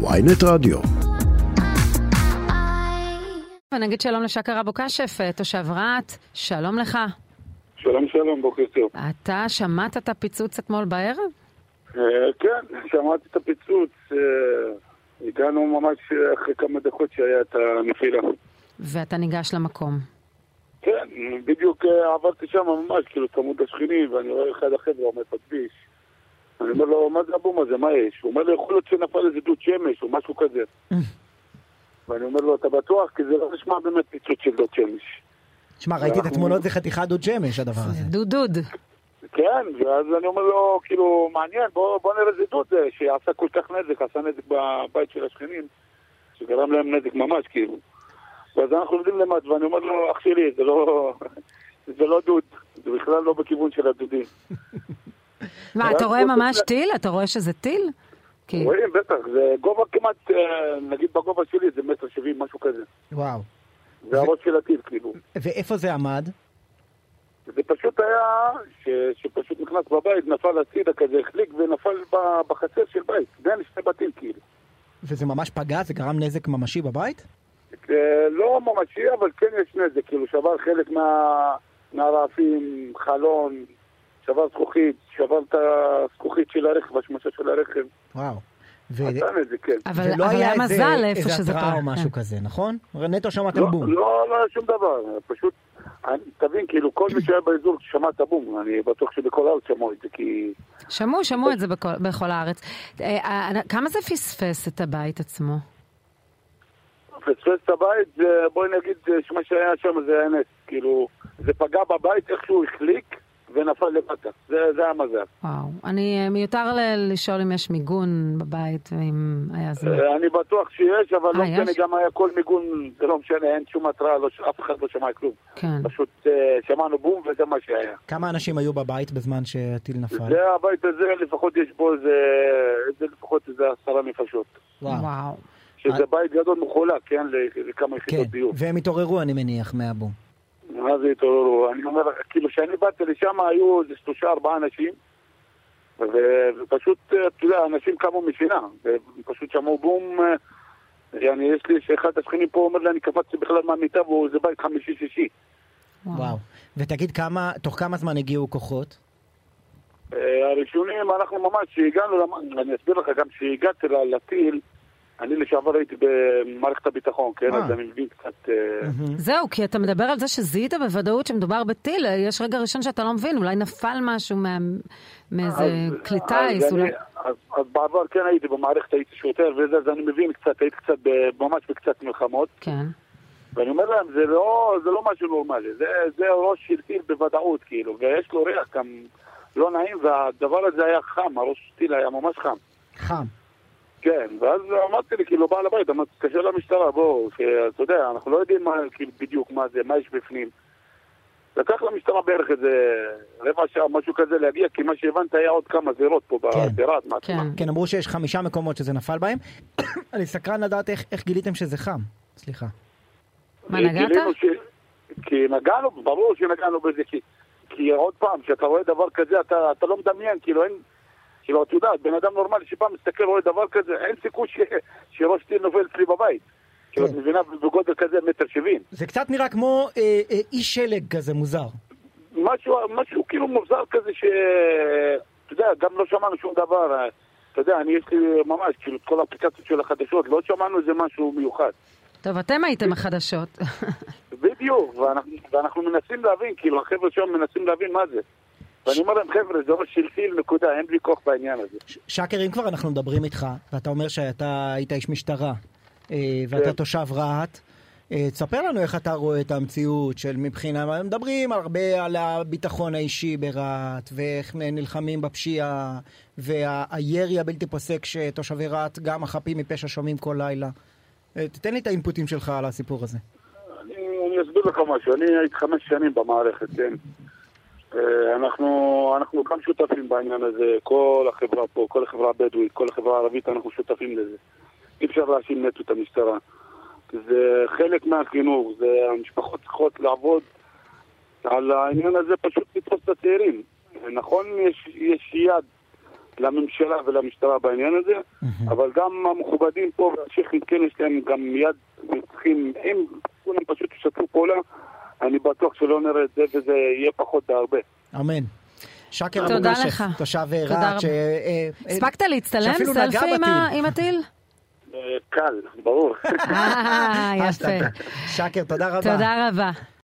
ויינט רדיו. ונגיד שלום לשקר אבו קשף, תושב רהט, שלום לך. שלום שלום, בוקר טוב. אתה שמעת את הפיצוץ אתמול בערב? אה, כן, שמעתי את הפיצוץ. אה, הגענו ממש אחרי כמה דקות שהיה את הנפילה. ואתה ניגש למקום. כן, בדיוק אה, עברתי שם ממש, כאילו צמוד לשכנים, ואני רואה אחד החבר'ה עומד בכביש. אני אומר לו, מה זה הבום הזה, מה יש? הוא אומר לי, יכול להיות שנפל איזה דוד שמש או משהו כזה. ואני אומר לו, אתה בטוח? כי זה לא נשמע באמת פיצוץ של דוד שמש. שמע, ראיתי את התמונות, זה חתיכת דוד שמש הדבר הזה. דוד דוד. כן, ואז אני אומר לו, כאילו, מעניין, בוא, בוא נראה איזה דוד זה, שעשה כל כך נזק, עשה נזק בבית של השכנים, שגרם להם נזק ממש, כאילו. ואז אנחנו עובדים למטה, ואני אומר לו, אח שלי, זה לא, זה לא דוד, זה בכלל לא בכיוון של הדודים. מה, אתה רואה ממש טיל? אתה רואה שזה טיל? כי... רואים, בטח, זה גובה כמעט, אה, נגיד בגובה שלי זה מטר שבעים, משהו כזה. וואו. זה הראש של הטיל, כאילו. ואיפה זה עמד? זה פשוט היה, ש, שפשוט נכנס בבית, נפל הצידה כזה, החליק ונפל בחצר של בית, בין שני בתים כאילו. וזה ממש פגע? זה גרם נזק ממשי בבית? לא ממשי, אבל כן יש נזק, כאילו שבר חלק מה, מהרעפים, חלון, שבר זכוכית, שבר את הזכוכית של הרכב, השמשה של הרכב. וואו. ו- עשה נזק, כן. אבל ולא אבל היה מזל איפה איזה שזה התראה קרה. או משהו כזה, נכון? נטו שמעתם לא, בום. לא, לא היה שום דבר, פשוט, אני- תבין, כאילו כל מי שהיה באזור שמע את הבום, אני בטוח שבכל הארץ שמעו את זה, כי... כן. שמעו, שמעו את זה בכל, בכל הארץ. אה, אה, כמה זה פספס את הבית עצמו? פספס את הבית, זה- בואי נגיד שמה שהיה שם זה היה נס, כאילו, זה פגע בבית, איכשהו החליק ונפל למטה, זה, זה היה מזל. וואו. אני, אה, מיותר ל- לשאול אם יש מיגון בבית, ואם היה זמן. אה, אני בטוח שיש, אבל לא אה, משנה? גם היה כל מיגון, זה לא משנה, אין שום התראה, לא, אף אחד לא שמע כלום. כן. פשוט אה, שמענו בום וזה מה שהיה. כמה אנשים היו בבית בזמן שהטיל נפל? זה הבית הזה, לפחות יש בו איזה, איזה לפחות איזה עשרה נפשות. וואו. וואו. שזה בית גדול מחולק, כן, ל- לכמה כן, יחידות דיור. והם התעוררו אני מניח מהבום. זה התעוררו? אני אומר, כאילו, כשאני באתי לשם היו איזה שלושה ארבעה אנשים, ופשוט, אה, אתה יודע, אנשים קמו משינה, ופשוט שמעו בום, אה, יעני, יש לי, שאחד השכנים פה אומר לי, אני קפצתי בכלל מהמיטה, וזה בית חמישי-שישי. וואו. ותגיד כמה, תוך כמה זמן הגיעו כוחות? אה, הראשונים, אנחנו ממש, שהגענו, למ- אני אסביר לך, גם כשהגעתי לטיל, אני לשעבר הייתי במערכת הביטחון, כן, אה. אז אני מבין קצת... אה, זהו, כי אתה מדבר על זה שזיהית בוודאות שמדבר בטיל, יש רגע ראשון שאתה לא מבין, אולי נפל משהו מה- מאיזה כלי טיס, אולי... אז, בעבר כן הייתי במערכת, הייתי שוטר וזה, אז אני מבין קצת, הייתי קצת, ממש בקצת מלחמות, כן. ואני אומר להם, זה לא, זה לא משהו נורמלי, זה, זה ראש של טיל בוודאות, כאילו, ויש לו ריח גם לא נעים, והדבר הזה היה חם, הראש טיל היה ממש חם. חם. כן, ואז אמרתי לי, כאילו, בעל הבית, אמרתי, תתקשר למשטרה, בואו, שאתה יודע, אנחנו לא יודעים מה, כאילו, בדיוק מה זה, מה יש בפנים. לקח למשטרה בערך איזה רבע שעה, משהו כזה להגיע, כי מה שהבנת היה עוד כמה זירות פה כן. מעצמה. כן. כן, אמרו שיש חמישה מקומות שזה נפל בהם. אני סקרן לדעת איך, איך גיליתם שזה חם. סליחה. מה, נגעת? ש... כי נגענו, ברור שנגענו בזה, כי, כי עוד פעם, כשאתה רואה דבר כזה, אתה, אתה לא מדמיין, כאילו אין, כאילו, את יודעת, בן אדם נורמלי שפעם מסתכל, רואה דבר כזה, אין סיכוי ש... שראש טיל נופל אצלי בבית. כאילו, את כן. מבינה, בגודל כזה, מטר שבעים. זה קצת נראה כמו אה, אה, אי שלג כזה מוזר. משהו, משהו כאילו מוזר כזה ש... אתה יודע, גם לא שמענו שום דבר. אתה יודע, אני יש לי ממש, כאילו, את כל האפליקציות של החדשות, לא שמענו איזה משהו מיוחד. טוב, אתם הייתם החדשות. בדיוק, ואנחנו, ואנחנו מנסים להבין, כאילו, החבר'ה שם מנסים להבין מה זה. ואני אומר להם, חבר'ה, זה ראש של טיל, נקודה, אין לי כוח בעניין הזה. שקר, אם כבר אנחנו מדברים איתך, ואתה אומר שאתה היית איש משטרה, אה, ואתה כן. תושב רהט, אה, תספר לנו איך אתה רואה את המציאות של מבחינה, מדברים הרבה על הביטחון האישי ברהט, ואיך נלחמים בפשיעה, והירי הבלתי פוסק שתושבי רהט, גם החפים מפשע שומעים כל לילה. אה, תתן לי את האינפוטים שלך על הסיפור הזה. אני, אני אסביר לך משהו, אני הייתי חמש שנים במערכת, כן? אה, אנחנו, אנחנו גם שותפים בעניין הזה, כל החברה פה, כל החברה הבדואית, כל החברה הערבית, אנחנו שותפים לזה. אי אפשר להאשים נטו את המשטרה. זה חלק מהחינוך, זה המשפחות צריכות לעבוד על העניין הזה, פשוט לתפוס את הצעירים. נכון, יש, יש יד לממשלה ולמשטרה בעניין הזה, אבל גם המכובדים פה והשייחים כן יש להם גם יד וצריכים, אם כולם פשוט ישתפו פעולה, אני בטוח שלא נראה את זה וזה יהיה פחות בהרבה. אמן. שקר אבו גשף. תושב רהט. ש... אה, אה, הספקת להצטלם סלפי עם הטיל? אה, קל, ברור. אה, יפה. שקר, תודה רבה. תודה רבה.